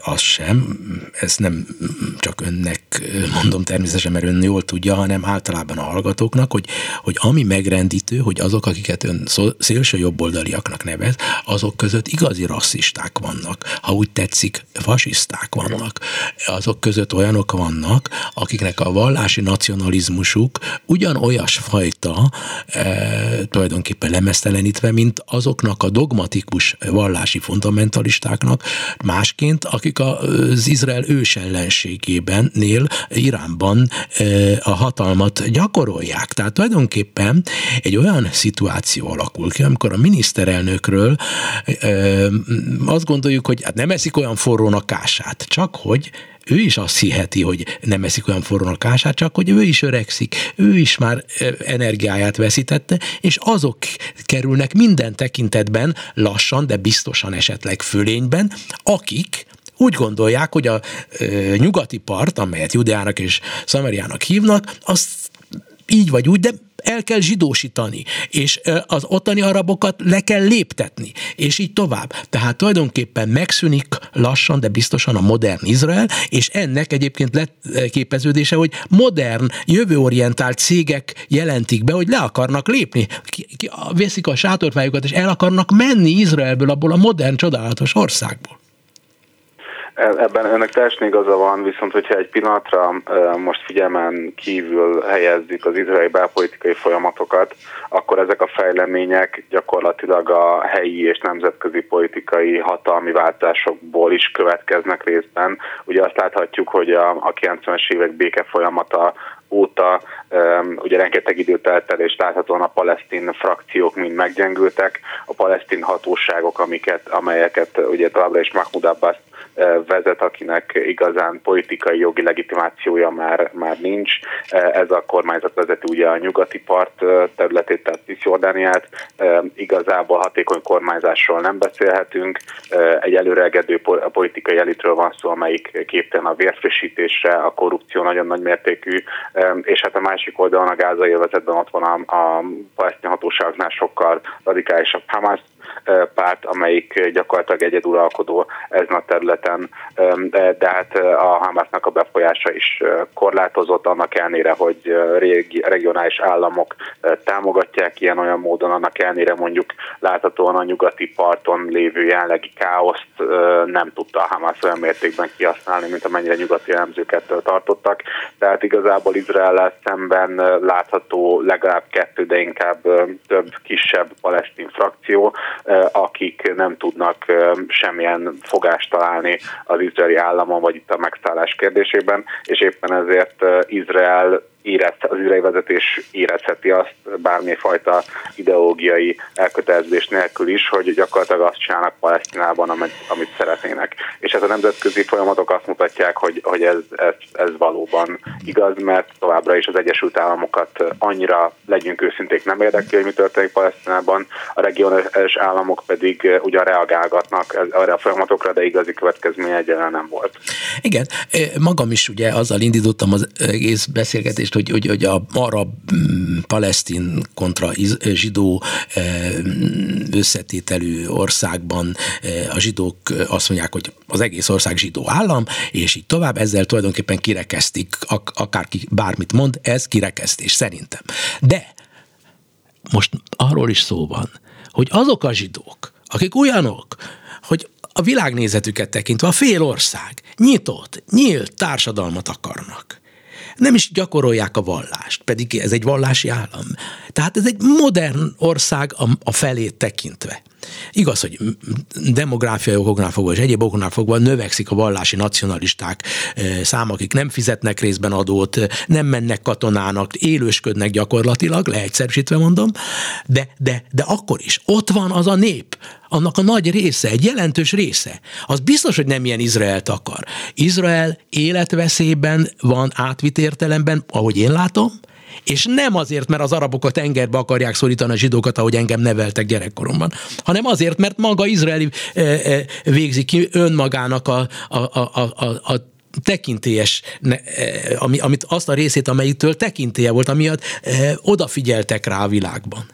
az sem, ezt nem csak önnek mondom természetesen, mert ön jól tudja, hanem általában a hallgatóknak, hogy, hogy ami megrendítő, hogy azok, akiket ön szélső jobboldaliaknak nevez, azok között igazi rasszisták vannak, ha úgy tetszik, fasiszták vannak. Azok között olyanok vannak, akiknek a vallási nacionalizmusuk ugyan olyasfajta e, tulajdonképpen lemesztelenítve, mint azoknak a dogmatikus vallási fundamentalistáknak, másként, akik az Izrael ősellenségében nél dél Iránban a hatalmat gyakorolják. Tehát tulajdonképpen egy olyan szituáció alakul ki, amikor a miniszterelnökről azt gondoljuk, hogy hát nem eszik olyan forrón a kását, csak hogy ő is azt hiheti, hogy nem eszik olyan forró a kását, csak hogy ő is öregszik, ő is már energiáját veszítette, és azok kerülnek minden tekintetben lassan, de biztosan esetleg fölényben, akik úgy gondolják, hogy a e, nyugati part, amelyet Judeának és Szamariának hívnak, azt így vagy úgy, de el kell zsidósítani, és az ottani arabokat le kell léptetni, és így tovább. Tehát tulajdonképpen megszűnik lassan, de biztosan a modern Izrael, és ennek egyébként lett képeződése, hogy modern, jövőorientált cégek jelentik be, hogy le akarnak lépni, veszik a sátorfájukat, és el akarnak menni Izraelből, abból a modern, csodálatos országból. Ebben önnek teljesen igaza van, viszont hogyha egy pillanatra most figyelmen kívül helyezzük az izraeli belpolitikai folyamatokat, akkor ezek a fejlemények gyakorlatilag a helyi és nemzetközi politikai hatalmi váltásokból is következnek részben. Ugye azt láthatjuk, hogy a, a 90-es évek béke folyamata óta um, ugye rengeteg idő telt el, és láthatóan a palesztin frakciók mind meggyengültek, a palesztin hatóságok, amiket, amelyeket ugye továbbra is Mahmoud Abbas vezet, akinek igazán politikai jogi legitimációja már, már nincs. Ez a kormányzat vezeti ugye a nyugati part területét, tehát Cisjordániát. Igazából hatékony kormányzásról nem beszélhetünk. Egy előregedő politikai elitről van szó, amelyik képtelen a vérfrissítésre, a korrupció nagyon nagy mértékű, és hát a másik oldalon a gázai övezetben ott van a, a palesztin hatóságoknál sokkal radikálisabb Hamas párt, amelyik gyakorlatilag egyeduralkodó ezen a területen, de, de hát a Hamasnak a befolyása is korlátozott, annak ellenére, hogy regionális államok támogatják ilyen olyan módon, annak ellenére mondjuk láthatóan a nyugati parton lévő jelenlegi káoszt nem tudta a Hamas olyan mértékben kihasználni, mint amennyire nyugati elemzőket tartottak. Tehát igazából Izrael szemben látható legalább kettő, de inkább több kisebb palesztin frakció, akik nem tudnak semmilyen fogást találni az izraeli államon, vagy itt a megszállás kérdésében, és éppen ezért Izrael érez, az izraeli vezetés érezheti azt bármifajta ideológiai elkötelezés nélkül is, hogy gyakorlatilag azt csinálnak Palesztinában, amit, amit szeretnének. És ez a nemzetközi folyamatok azt mutatják, hogy, hogy ez, ez, ez valóban igaz, mert továbbra is az Egyesült Államokat annyira, legyünk őszinték, nem érdekli, hogy mi történik Palesztinában, a regionális államok pedig ugyan reagálgatnak erre a folyamatokra, de igazi következménye egyáltalán nem volt. Igen, magam is ugye azzal indítottam az egész beszélgetést, hogy, hogy, hogy a arab, mm, palesztin kontra zsidó eh, összetételű országban eh, a zsidók azt mondják, hogy az egész ország zsidó állam, és így tovább, ezzel tulajdonképpen kirekesztik, akárki bármit mond, ez kirekesztés szerintem. De most arról is szó van, hogy azok a zsidók, akik olyanok, hogy a világnézetüket tekintve a fél ország nyitott, nyílt társadalmat akarnak nem is gyakorolják a vallást, pedig ez egy vallási állam. Tehát ez egy modern ország a, a felét tekintve. Igaz, hogy demográfiai okoknál fogva és egyéb okoknál fogva növekszik a vallási nacionalisták eh, száma, akik nem fizetnek részben adót, nem mennek katonának, élősködnek gyakorlatilag, leegyszerűsítve mondom, de, de, de akkor is ott van az a nép, annak a nagy része, egy jelentős része, az biztos, hogy nem ilyen Izraelt akar. Izrael életveszélyben van átvitt értelemben, ahogy én látom, és nem azért, mert az arabokat tengerbe akarják szorítani a zsidókat, ahogy engem neveltek gyerekkoromban, hanem azért, mert maga Izraeli e, e, végzi ki önmagának a, a, a, a, a tekintélyes, ami, amit azt a részét, amelyiktől tekintélye volt, amiatt odafigyeltek rá a világban.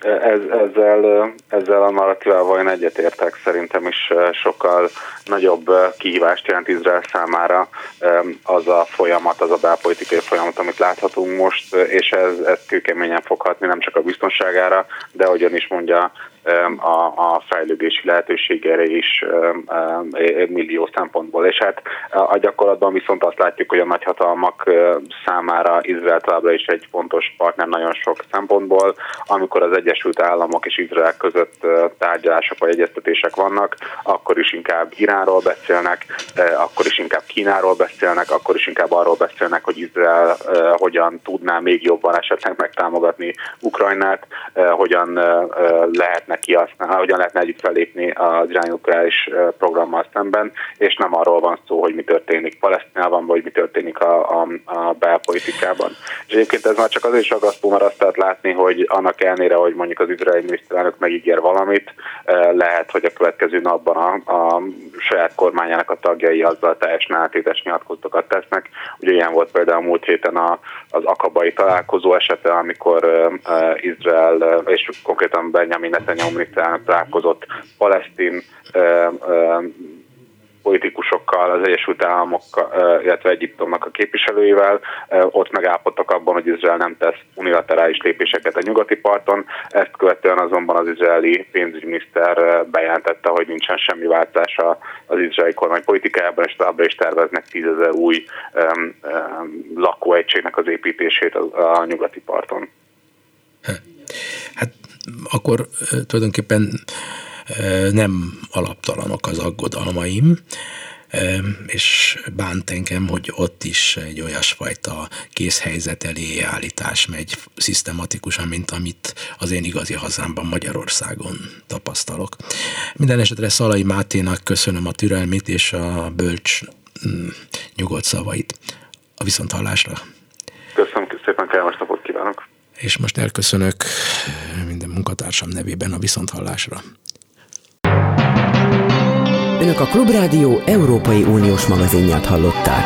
Ez, ezzel, ezzel a narratívával én egyetértek, szerintem is sokkal nagyobb kihívást jelent Izrael számára az a folyamat, az a belpolitikai folyamat, amit láthatunk most, és ez, ez kőkeményen fog hatni nem csak a biztonságára, de ahogyan is mondja, a, a fejlődési lehetőségére is millió szempontból. És hát a gyakorlatban viszont azt látjuk, hogy a nagyhatalmak számára Izrael továbbra is egy fontos partner nagyon sok szempontból. Amikor az Egyesült Államok és Izrael között tárgyalások vagy egyeztetések vannak, akkor is inkább Iránról beszélnek, akkor is inkább Kínáról beszélnek, akkor is inkább arról beszélnek, hogy Izrael hogyan tudná még jobban esetleg megtámogatni Ukrajnát, hogyan lehetne kihasználni, hogyan lehetne együtt felépni az iránynukleáris programmal szemben, és nem arról van szó, hogy mi történik Palesztinában, vagy mi történik a, a, a belpolitikában. És egyébként ez már csak azért is aggasztó, mert azt lehet látni, hogy annak ellenére, hogy mondjuk az izraeli miniszterelnök megígér valamit, lehet, hogy a következő napban a, a saját kormányának a tagjai azzal teljesen átétes nyilatkozatokat tesznek. Ugye ilyen volt például múlt héten a, az akabai találkozó esete, amikor uh, Izrael uh, és konkrétan Benjamin Netanyahu miniszterelnök találkozott palesztin politikusokkal, az Egyesült Államok, illetve Egyiptomnak a képviselőivel. Ott megállapodtak abban, hogy Izrael nem tesz unilaterális lépéseket a nyugati parton. Ezt követően azonban az izraeli pénzügyminiszter bejelentette, hogy nincsen semmi változás az izraeli kormány politikájában, és továbbra is terveznek tízezer új um, lakóegységnek az építését a, a nyugati parton. Hát akkor tulajdonképpen nem alaptalanok az aggodalmaim, és bánt engem, hogy ott is egy olyasfajta készhelyzet elé állítás megy szisztematikusan, mint amit az én igazi hazámban Magyarországon tapasztalok. Minden esetre Szalai Máténak köszönöm a türelmét és a bölcs mm, nyugodt szavait. A viszonthallásra. Köszönöm szépen, kellemes. És most elköszönök minden munkatársam nevében a viszonthallásra. Önök a Klubrádió Európai Uniós magazinját hallották.